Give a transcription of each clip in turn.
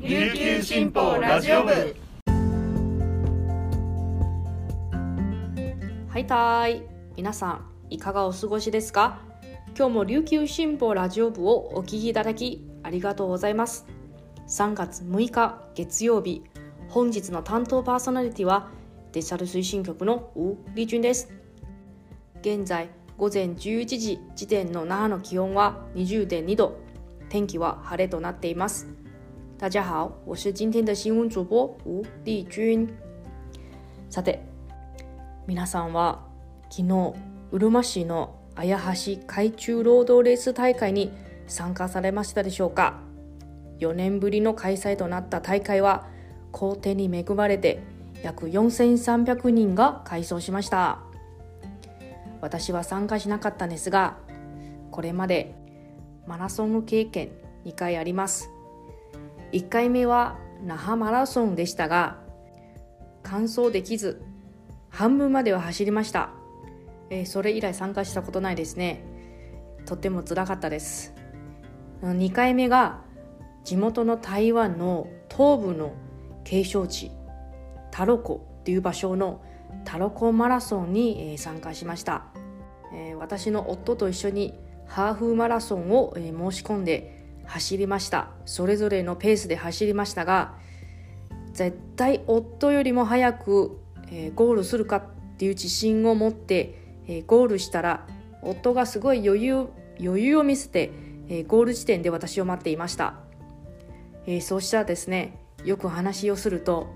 琉球新報ラジオ部。はいたーい。皆さんいかがお過ごしですか？今日も琉球新報ラジオ部をお聞きいただきありがとうございます。3月6日月曜日。本日の担当パーソナリティはデジタル推進局のウ・リジュンです。現在午前11時時点の那覇の気温は20.2度。天気は晴れとなっています。大家好我是今天的新聞主播吴丽君。さて皆さんは昨日うるま市の綾橋海中労働レース大会に参加されましたでしょうか？4年ぶりの開催となった大会は好天に恵まれて約4300人が改装しました。私は参加しなかったんですがこれまでマラソンの経験2回あります。1回目は那覇マラソンでしたが完走できず半分までは走りました、えー、それ以来参加したことないですね。とっても辛かったです。2回目が地元の台湾の東部の景勝地タロコっていう場所のタロコマラソンに、えー、参加しました、えー、私の夫と一緒にハーフマラソンを、えー、申し込んで走りました。それぞれのペースで走りましたが絶対夫よりも早く、えー、ゴールするかっていう自信を持って、えー、ゴールしたら夫がすごい余裕余裕を見せて、えー、ゴール地点で私を待っていました、え、そうしたらですねよく話をすると、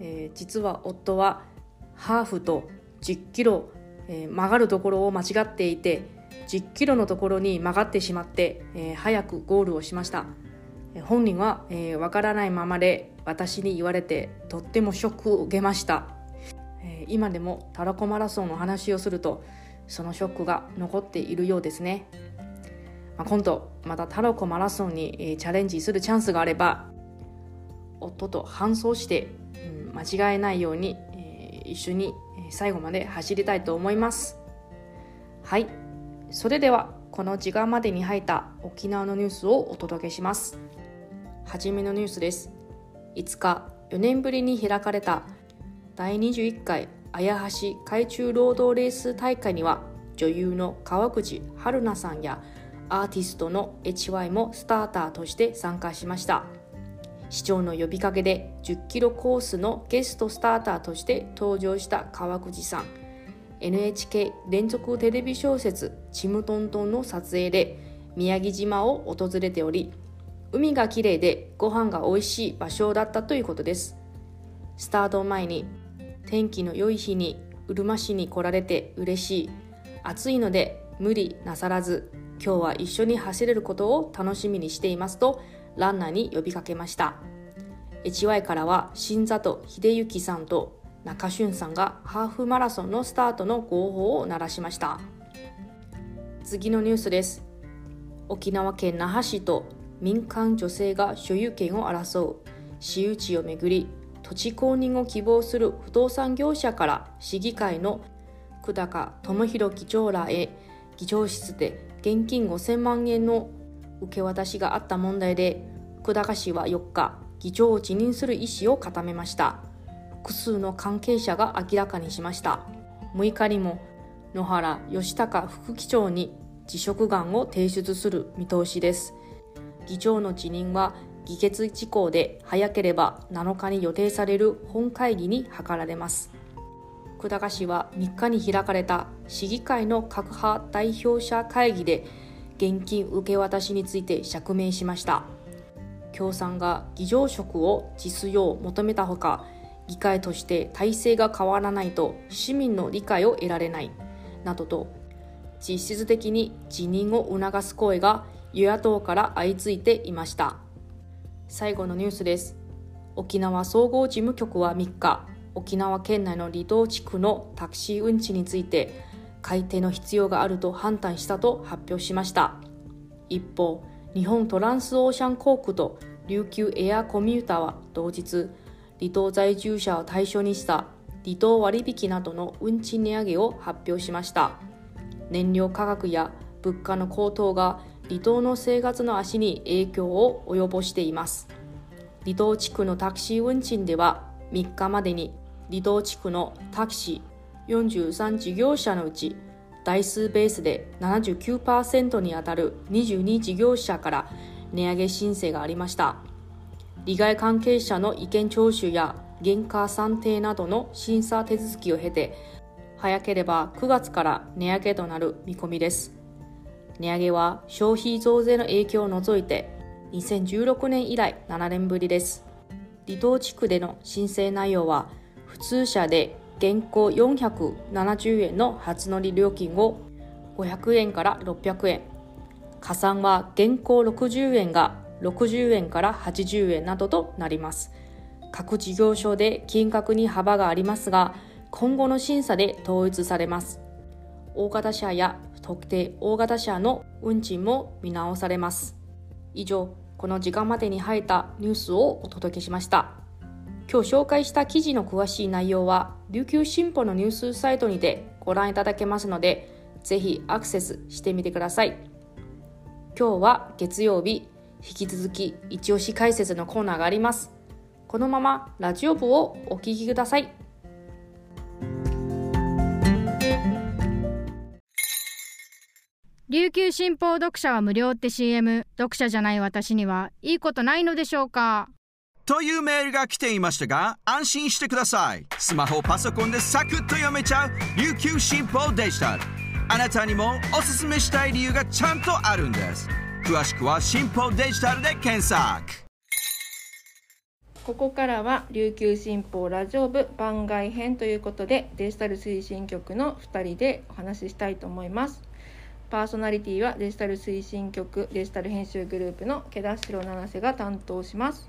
え、実は夫はハーフと10キロ、え、曲がるところを間違っていて10キロのところに曲がってしまって、えー、早くゴールをしました。本人は、えー、分からないままで私に言われてとってもショックを受けました、えー、今でもタラコマラソンの話をするとそのショックが残っているようですね、まあ、今度またタラコマラソンに、えー、チャレンジするチャンスがあれば夫と搬送して、うん、間違えないように、えー、一緒に最後まで走りたいと思います。はい。それではこの時間までに入った沖縄のニュースをお届けします。はじめのニュースです。5日4年ぶりに開かれた第21回綾橋海中労働レース大会には女優の川口春奈さんやアーティストの HY もスターターとして参加しました。市長の呼びかけで10キロコースのゲストスターターとして登場した川口さん。NHK 連続テレビ小説「ちむとんとん」の撮影で宮城島を訪れており海がきれいでご飯が美味しい場所だったということです。スタート前に天気の良い日にうるま市に来られて嬉しい。暑いので無理なさらず今日は一緒に走れることを楽しみにしていますとランナーに呼びかけました。HY からは新里秀幸さんと中俊さんがハーフマラソンのスタートの号砲を鳴らしました。次のニュースです。沖縄県那覇市と民間女性が所有権を争う私有地をめぐり土地公認を希望する不動産業者から市議会の久高智弘議長らへ議長室で現金5000万円の受け渡しがあった問題で久高市は4日議長を辞任する意思を固めました。複数の関係者が明らかにしました。6日にも野原義孝副議長に辞職願を提出する見通しです。議長の辞任は議決事項で早ければ7日に予定される本会議に諮られます。久高氏は3日に開かれた市議会の各派代表者会議で現金受け渡しについて釈明しました。共産が議場職を実用を求めたほか議会として体制が変わらないと市民の理解を得られない。などと実質的に辞任を促す声が与野党から相次いでいました。最後のニュースです。沖縄総合事務局は3日沖縄県内の離島地区のタクシー運賃について改定の必要があると判断したと発表しました。一方日本トランスオーシャン航空と琉球エアコミューターは同日離島在住者を対象にした離島割引などの運賃値上げを発表しました。燃料価格や物価の高騰が離島の生活の足に影響を及ぼしています。離島地区のタクシー運賃では3日までに離島地区のタクシー43事業者のうち台数ベースで79%にあたる22事業者から値上げ申請がありました。利害関係者の意見聴取や原価算定などの審査手続きを経て早ければ9月から値上げとなる見込みです。値上げは消費増税の影響を除いて2016年以来7年ぶりです。離島地区での申請内容は普通車で現行470円の初乗り料金を500円から600円。加算は現行60円が60円から80円などとなります。各事業所で金額に幅がありますが今後の審査で統一されます。大型車や特定大型車の運賃も見直されます。以上この時間までに入ったニュースをお届けしました。今日紹介した記事の詳しい内容は琉球新報のニュースサイトにてご覧いただけますのでぜひアクセスしてみてください。今日は月曜日引き続き一押し解説のコーナーがあります。このままラジオ部をお聞きください。琉球新報読者は無料って CM 読者じゃない私にはいいことないのでしょうか？というメールが来ていましたが安心してください。スマホパソコンでサクッと読めちゃう琉球新報デジタル。あなたにもおすすめしたい理由がちゃんとあるんです詳しくは新報デジタルで検索。ここからは琉球新報ラジオ部番外編ということでデジタル推進局の2人でお話ししたいと思います。パーソナリティはデジタル推進局デジタル編集グループの毛田代七瀬が担当します。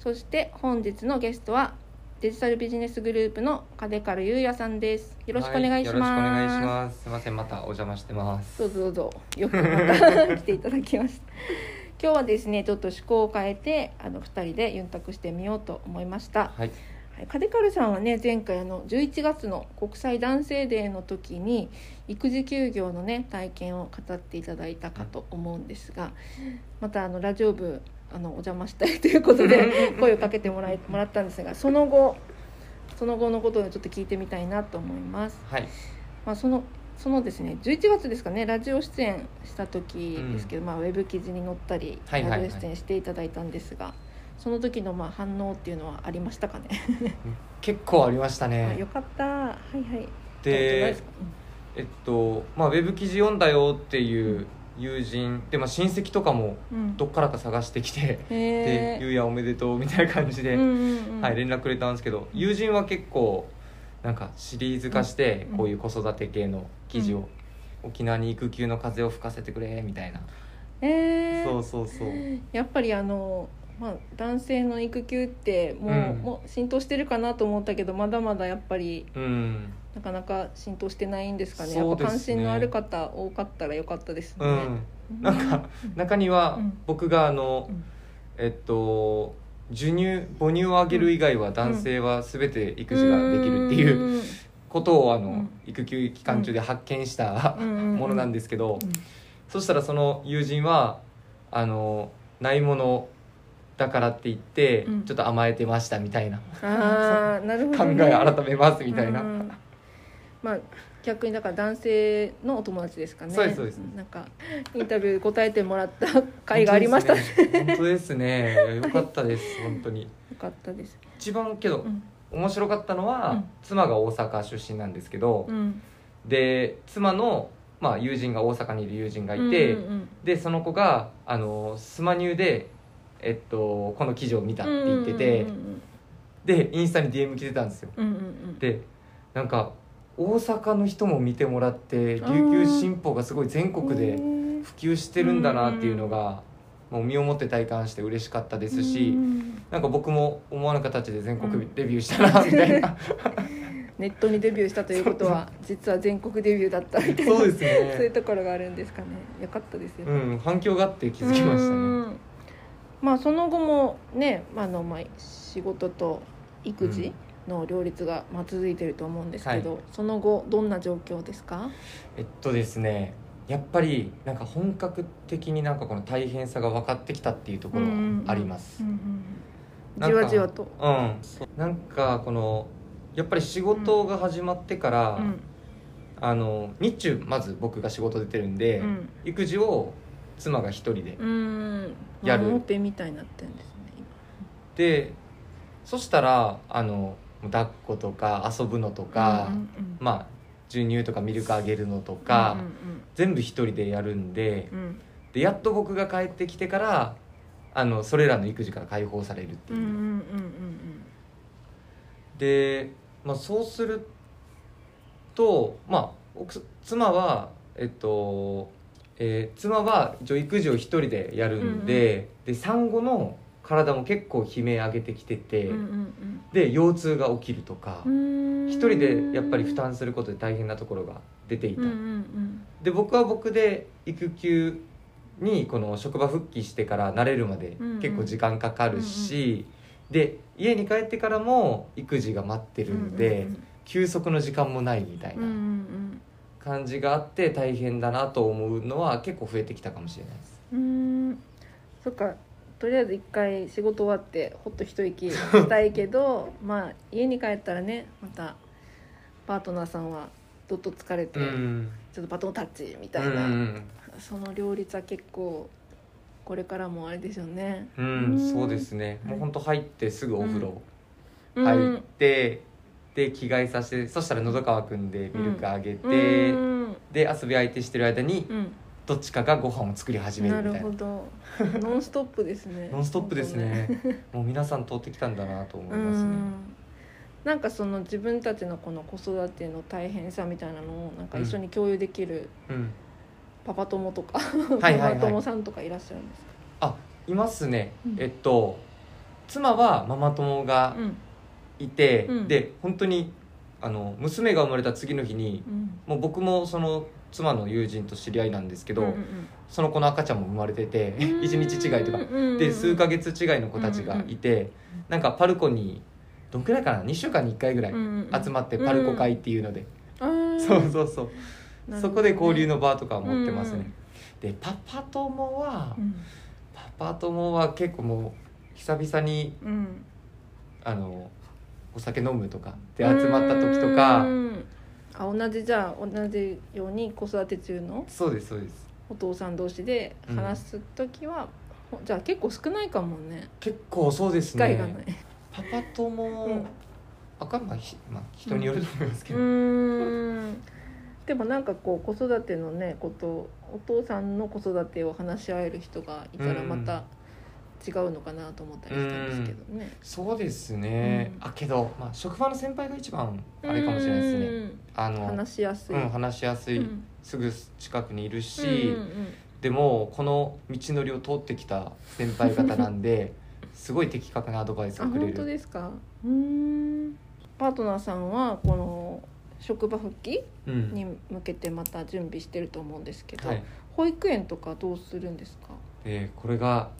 そして本日のゲストはデジタルビジネスグループの金軽優也さんです。よろしくお願いします、はい、よろしくお願いします。すみませんまたお邪魔してます。どうぞどう。ぞよくまた来ていただきました。今日はですねちょっと趣向を変えてあの2人でユンタクしてみようと思いました。はいはい、カデカルさんはね前回あの11月の国際男性デーの時に育児休業のね体験を語っていただいたかと思うんですがまたあのラジオ部あのお邪魔したい ということで 声をかけてもらいもらったんですがその後その後のことをちょっと聞いてみたいなと思います。はい。まあ、そのそのですね11月ですかねラジオ出演した時ですけど、まあ、ウェブ記事に載ったりはいはいはい。ラジオ出演していただいたんですが、その時のまあ反応っていうのはありましたかね？結構ありましたあねよかった。はいはい。でえっとまあウェブ記事読んだよっていう友人で、まあ、親戚とかもうん。どっからか探してきてうんへで「ゆうやおめでとう」みたいな感じで、はい、連絡くれたんですけど友人は結構なんかシリーズ化してうんこういう子育て系の記事を、沖縄に育休の風を吹かせてくれみたいな、えー。そうそうそう。やっぱりあの、まあ、男性の育休ってもう,、うん。もう浸透してるかなと思ったけどまだまだやっぱりうん。なかなか浸透してないんですかね。ね。やっぱ関心のある方多かったらよかったですね。うん。なんか中にはうん。僕があの、うん。えっと授乳母乳をあげる以外は男性は全て育児ができるっていうことをあの、うん。育休期間中で発見したものなんですけど、うん。そしたらその友人はあのないものだからって言って、うん。ちょっと甘えてましたみたいな、あーなるほ考ど、ね、え改めますみたいな、うんまあ逆にだから男性のお友達ですかね。そうですそうです。なんかインタビュー答えてもらった回がありましたね。本当ですね。ね。よかったです 本当に。よかったです。一番けど、うん。面白かったのは、うん。妻が大阪出身なんですけど、うん。で妻の、まあ、友人が大阪にいる友人がいて、うんうん。でその子があのスマニューで、えっと、この記事を見たって言ってて、うんうんでインスタに DM 来てたんですよ。うんうんうん。でなんか大阪の人も見てもらって琉球新報がすごい全国でうん普及してるんだなっていうのが、もう身をもって体感して嬉しかったですし、うんなんか僕も思わぬ形で全国デビューしたなみたいな、ネットにデビューしたということは実は全国デビューだったみたいなそうですそういうねところがあるんですかね。よかったですよ、うん反響があって気づきましたね。うんまあその後もねあの、まあ、仕事と育児の両立が、まあ、続いてると思うんですけど、その後どんな状況ですか？えっとですねやっぱりなんか本格的になんかこの大変さが分かってきたっていうところはあります、じわじわと。うん。なんかこのやっぱり仕事が始まってから、うん。あの日中まず僕が仕事出てるんで、うん。育児を妻が一人で、うん。やる。ワンオペみたいになってるんですねでそしたらあの抱っことか遊ぶのとか、うんうんまあ授乳とかミルクあげるのとか、うん全部一人でやるんでうん。うんでやっと僕が帰ってきてからあのそれらの育児から解放されるっていう。う、んうんうん。で、まあ、そうするとまあ奥妻はえっと、えー妻は一応育児を一人でやるんで,、で産後の体も結構悲鳴上げてきてて、うんうんで腰痛が起きるとかうんうん。一人でやっぱり負担することで大変なところが出ていた、うんうんで僕は僕で育休にこの職場復帰してから慣れるまでうんうん。結構時間かかるし、で家に帰ってからも育児が待ってるんで、休息の時間もないみたいうんうんうなん感じがあって大変だなと思うのは結構増えてきたかもしれないです。うん。うんそっか。とりあえず一回仕事終わってほっと一息 したいけどまあ家に帰ったらねまたパートナーさんはどっと疲れて、うん。ちょっとバトンタッチみたういな、ん、その両立は結構これからもあれでしょうね。うんうんそうですね。もうほんと入ってすぐお風呂うん。入って、で着替えさせてそしたら喉乾くんでミルクあげて、うん。で遊び相手してる間にうん。どっちかがご飯を作り始めるなるみたいな。ほど。ノンストップですね。ノンストップですね。もう皆さん通ってきたんだなと思いますね。うん。なんかその自分たちのこの子育ての大変さみたいなのをなんか一緒に共有できるうん。パパ友とか、はいはいはい。ママ友さんとかいらっしゃるんですか、あいますね、うん。えっと妻はママ友がうんいて、うん。で本当にあの娘が生まれた次の日にうん。もう僕もその妻の友人と知り合いなんですけど、うんうんその子の赤ちゃんも生まれててうん。一日違いとか。うんで数ヶ月違いの子たちがいてなんかパルコにどんくらいかな？2週間に1回ぐらい集まってパルコ会っていうので、うん。そうそうそう。なるほどね。そこで交流の場とか持ってますね、うん。でパパ友は、うん。パパ友は結構もう久々にうん。あのお酒飲むとかで集まった時とか。うん。あ同じじゃあ同じように子育て中のそうですそうです。お父さん同士で話す時は、ほじゃあ結構少ないかもね。結構そうです機会がない、ねパパ友、うん。あかんまあひまあ人によると思いますけうど、ーん。でもなんかこう子育てのねことお父さんの子育てを話し合える人がいたらまた違うのかなと思ったりしたんですけどね。そうですね、うん。あけど、まあ、職場の先輩が一番あれかもしれないですね。うんあの話しやすい。うん、話しやすい、うん。すぐ近くにいるし、うんうんでもこの道のりを通ってきた先輩方なんで すごい的確なアドバイスあ本をくれる。当ですか？う。パートナーさんはこの職場復帰うん。に向けてまた準備してると思うんですけど、はい。保育園とかどうするんですか？えーこれが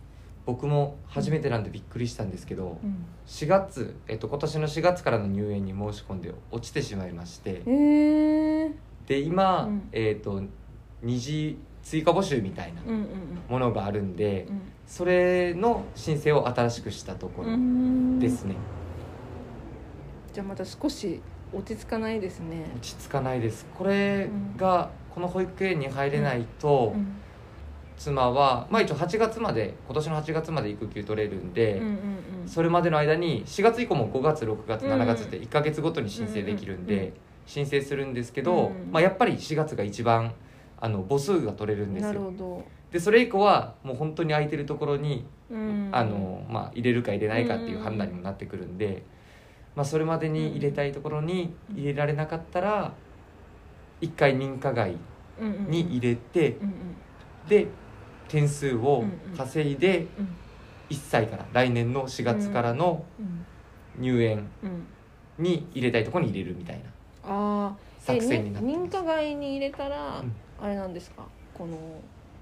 僕も初めてなんでびっくりしたんですけど、うん、4月、えっと、今年の4月からの入園に申し込んで落ちてしまいまして。えー、で今、うん。えっと二次追加募集みたいなものがあるんで、うん。それの申請を新しくしたところうん。ですね、じゃあまた少し落ち着かないですね。落ち着かないです。これがこの保育園に入れないと、うん妻は、まあ、一応8月まで今年の8月まで育休取れるんで、それまでの間に4月以降も5月6月うん7月って1か月ごとに申請できるんで、申請するんですけど、うんまあ、やっぱり4月が一番あの母数が取れるんですよ。ほど。でそれ以降はもう本当に空いてるところに、うん。あのまあ、入れるか入れないかっていう判断にもなってくるんで、まあ、それまでに入れたいところに入れられなかったら一回認可外に入れて、で点数を稼いでうん。1歳から来年の4月からのうん。入園うん。に入れたいところに入れるみたいなああ作戦になって認可外に入れたら、うん。あれなんですか？この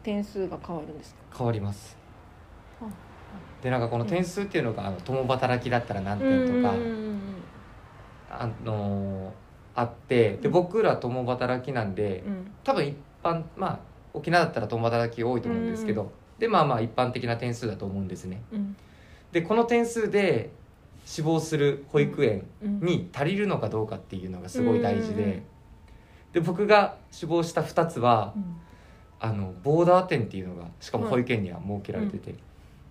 点数が変わるんですか？変わります。あ。でなんかこの点数っていうのがあの共働きだったら何点とかあのーあってでうん。僕ら共働きなんでうん。多分一般まあ沖縄だったら共働き多いと思うんですけど、でまあまあ一般的な点数だと思うんですね。うん。でこの点数で志望する保育園うんに足りるのかどうかっていうのがすごい大事で、うんうんうん。で僕が志望した2つはうん。あのボーダー点っていうのがしかも保育園には設けられてて、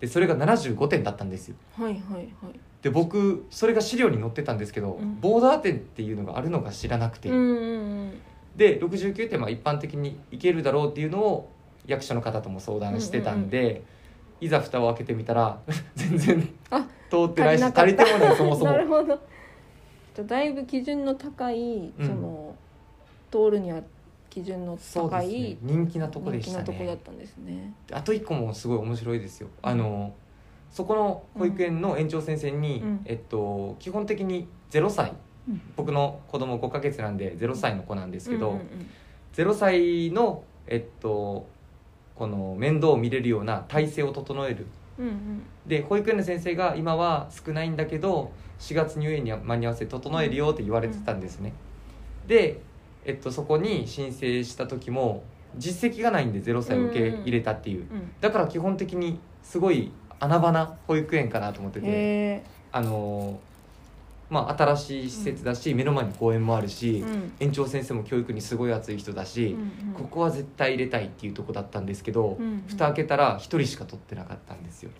でそれが75点だったんですよ。はいはいはい。で僕それが資料に載ってたんですけど、うん。ボーダー点っていうのがあるのが知らなくて、うんうんで69点は一般的にいけるだろうっていうのを役所の方とも相談してたんで、いざ蓋を開けてみたら 全然あ通ってないし足りてもないそもそも。なるほど。じゃあだいぶ基準の高い、うん。その通るには基準の高い人気なとこでしたね。なとこだったんですね。あと一個もすごい面白いですよ。あのそこの保育園の園長先生に、うん。えっと、基本的に0歳、うん。僕の子供5ヶ月なんで0歳の子なんですけど、うんうん0歳のえっとこの面倒を見れるような体制を整える。うんうん。で保育園の先生が今は少ないんだけど4月入園に間に合わせて整えるよって言われてたんですね、で、えっと、そこに申請した時も実績がないんで0歳を受け入れたっていう、うんだから基本的にすごい穴場な保育園かなと思ってて、あのーまあ新しい施設だし、目の前に公園もあるし、うん。園長先生も教育にすごい熱い人だし、うんここは絶対入れたいっていうとこだったんですけど、うんうん。蓋開けたら1人しか取ってなかったんですよ。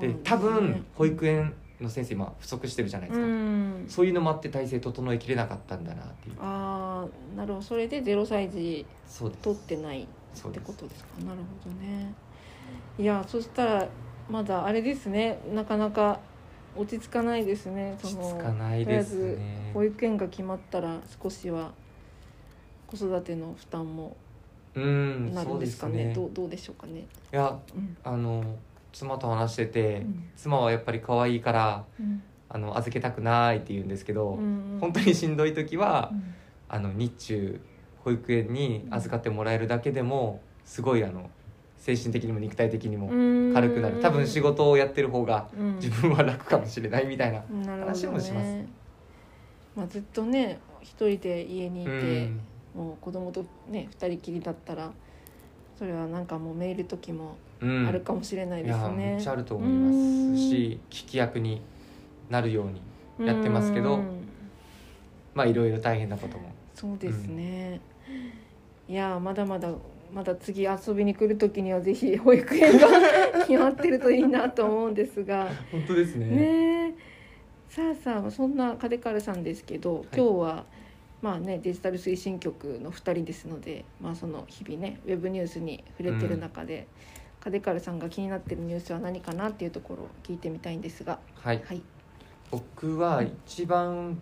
で多分保育園の先生今不足してるじゃないですうか、ん。そういうのもあって体制整えきれなかったんだなっていう。ああなるほど。それでゼロ歳児取ってないってことですか？なるほどね。いやそしたらまだあれですね。なかなか落ち着かないですねその落ち着かないですとりあえずね保育園が決まったら少しは子育ての負担もうんなるんですかね。どうどうでしょうかね、いやうん。あの妻と話してて、うん。妻はやっぱり可愛いからうん。あの預けたくないって言うんですけど、うん。本当にしんどい時は、うん。あの日中保育園に預かってもらえるだけでもすごいあの精神的にも肉体的にも軽くなる。多分仕事をやってる方がうん。自分は楽かもしれないみたいな、話もします。ねまあ、ずっとね一人で家にいて、うん。もう子供とね二人きりだったらそれはなんかもうメール時もうん。あるかもしれないですね。めっちゃあると思いますし聞き役になるようにやってますけどうん。まあいろいろ大変なことも。そうですね、いやまだまだまだ次遊びに来る時にはぜひ保育園が 決まってるといいなと思うんですが。本当ですね。ねえ。さあさあそんなカデカルさんですけど、今日はまあねデジタル推進局の2人ですので、まあ、その日々ねウェブニュースに触れてる中で、カデカルさんが気になってるニュースは何かなっていうところを聞いてみたいん。ですがはいはい僕は一番、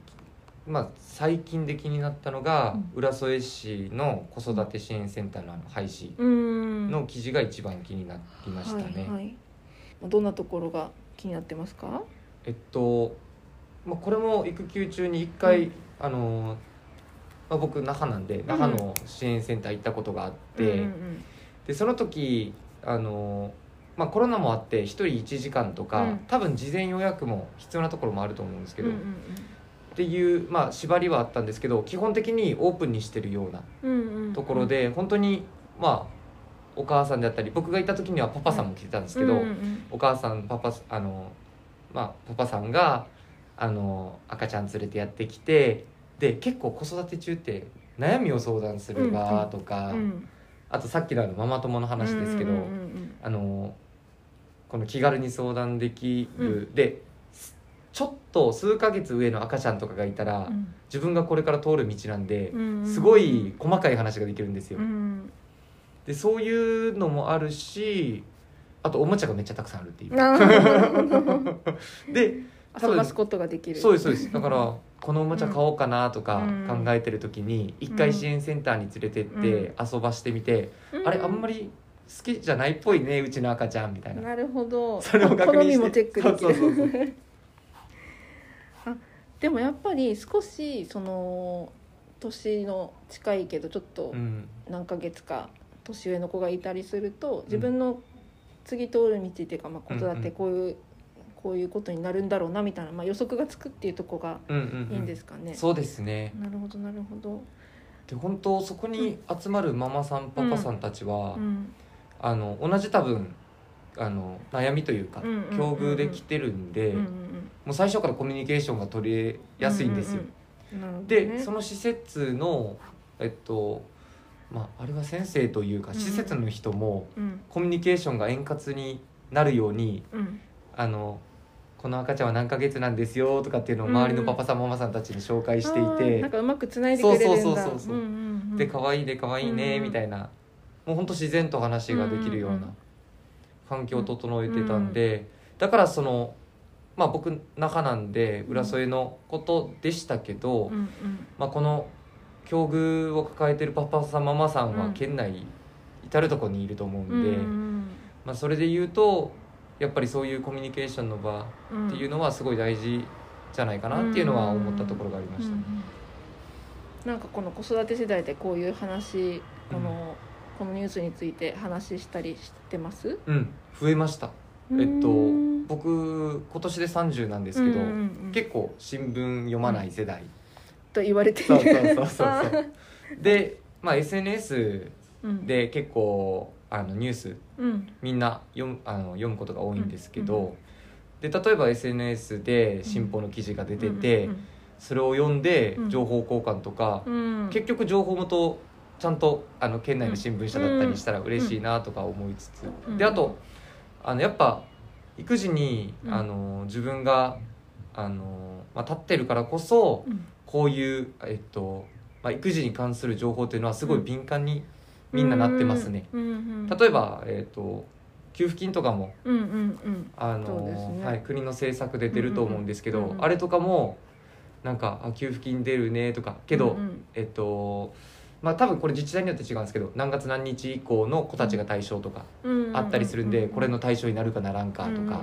まあ、最近で気になったのが、浦添市の子育て支援センターの廃止うん。の記事が一番気になりましたね。はいはい、どんなところが気になってますか？えっと、まあ、これも育休中に一回、うん。あのまあ、僕那覇なんで那覇の支援センター行ったことがあって、うんうんでその時あの、まあ、コロナもあって1人1時間とか、うん。多分事前予約も必要なところもあると思うんですけど、うんうんっていう、まあ、縛りはあったんですけど基本的にオープンにしてるようなところで、本当にまあお母さんであったり僕がいた時にはパパさんも来てたんですけど、お母さんパパあの、まあ、パパさんがあの赤ちゃん連れてやってきてで結構子育て中って悩みを相談する側とか、うんうん。あとさっきのあのママ友の話ですけど、あのこの気軽に相談できる、うでちょっと数ヶ月上の赤ちゃんとかがいたら、うん。自分がこれから通る道なんで、うんすごい細かい話ができるんですよ。うん。でそういうのもあるしあとおもちゃがめっちゃたくさんあるっていう。で遊ばすことができる。そうですそうです。だからこのおもちゃ買おうかなとかうん。考えてる時に一回支援センターに連れてって遊ばしてみて、うん。あれあんまり好きじゃないっぽいねうちの赤ちゃんみたいな。なるほど。それを確認して。好みもチェックできる。そうそうそうあでもやっぱり少しその年の近いけどちょっとうん。何ヶ月か年上の子がいたりすると自分の次通る道っていうか、まあ、子育うんうんてこういう、こういうことになるんだろうなみたいな、まあ、予測がつくっていうとこがうんうんうん。いいんですかね。そうですね。なるほどなるほど。で本当そこに集まるママさんパパさんたちは、うん。あの同じ多分あの悩みというかうんうんうんうん。境遇で来てるんで、うんうんもう最初からコミュニケーションが取れやすいんですよ。うんなるほどで、ねその施設のえっとまああれは先生というかうん施設の人もうん。コミュニケーションが円滑になるようにうん。あのこの赤ちゃんは何ヶ月なんですよとかっていうのを周りのパパさんママさんたちに紹介していあーてなんかうまくつないでくれるんだ。そうそうそうそうう。んうんうんで可愛いね可愛いねうんみたいな。もうほんと自然と話ができるよううんうんな環境を整えてたんでだからそのまあ僕中なんで浦添のことでしたけど、まあ、この境遇を抱えてるパパさんママさんはうん。県内至る所にいると思ううんんで、うん。まあ、それで言うとやっぱりそういうコミュニケーションの場うんっていうのはすごい大事じゃないかなっていうのは思ったところがありましたね。なんかこの子育て世代でこういう話この、このニュースについて話したりしてます？うん、増えました。えっとうん僕今年で30なんですけど、うんうんうん結構新聞読まない世代、と言われていそうそうるそうそうそう。で、まあ、SNS うん。で結構あのニュースうん。みんな読むあの読むことが多いんですけど、うんうんで例えば SNS で新報の記事が出てて、うん。それを読んでうん。情報交換とか、うん。結局情報元ちゃんとあの県内の新聞社だったりしたら嬉しいなとか思いつつ、うん。であとあのやっぱ育児に、うん。あの自分があの、まあ、立ってるからこそうん。こういう、えっとまあ、育児に関する情報っていうのはすごい敏感にみんななってますね。例えば、えっと給付金とかも国の政策で出ると思うんですけど、あれとかもなんかあ給付金出るねとかけど、うんうん。えっとまあ多分これ自治体によって違うんですけど何月何日以降の子たちが対象とかあったりするんで、うこれの対象になるかならんかとか、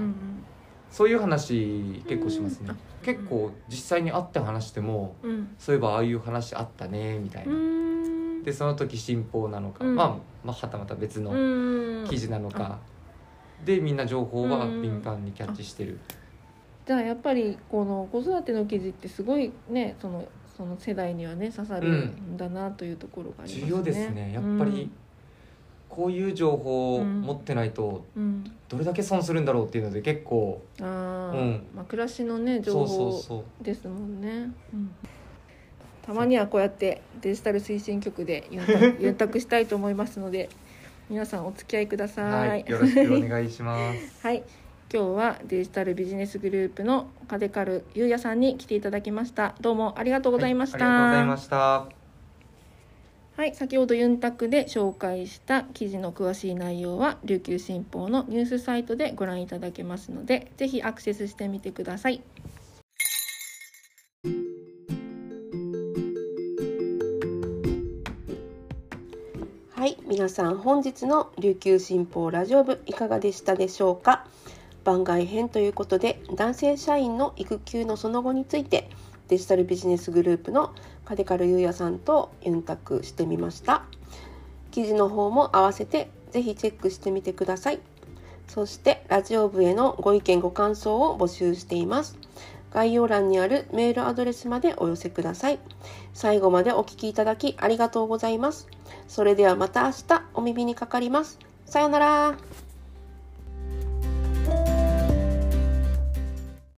そういう話結構しますね、うん。結構実際に会って話してもそういえばああいう話あったねみたいな、うん。でその時新報なのか、うん。まあ、まあはたまた別のうん記事なのか、でみんな情報は敏感にキャッチしてる、じゃあやっぱりこの子育ての記事ってすごいねそのその世代にはね刺さるんだなというところがありますね。重要ですね。やっぱり、こういう情報をうん持ってないとうん、うん。どれだけ損するんだろうっていうので結構あー。うん。まあ暮らしのね情報ですもんね。うん。たまにはこうやってデジタル推進局でユンタクユンタクしたいと思いますので皆さんお付き合いください。はい、よろしくお願いします。はい、今日はデジタルビジネスグループのカデカルゆうやさんに来ていただきました。どうもありがとうございました。はいありがとうございました。はい、先ほどユンタクで紹介した記事の詳しい内容は琉球新報のニュースサイトでご覧いただけますので、ぜひアクセスしてみてください。はい、皆さん本日の琉球新報ラジオ部いかがでしたでしょうか？番外編ということで男性社員の育休のその後についてデジタルビジネスグループのカデカルユーヤさんとユンタクしてみました。記事の方も合わせてぜひチェックしてみてください。そしてラジオ部へのご意見ご感想を募集しています。概要欄にあるメールアドレスまでお寄せください。最後までお聞きいただきありがとうございます。それではまた明日お耳にかかります。さようなら。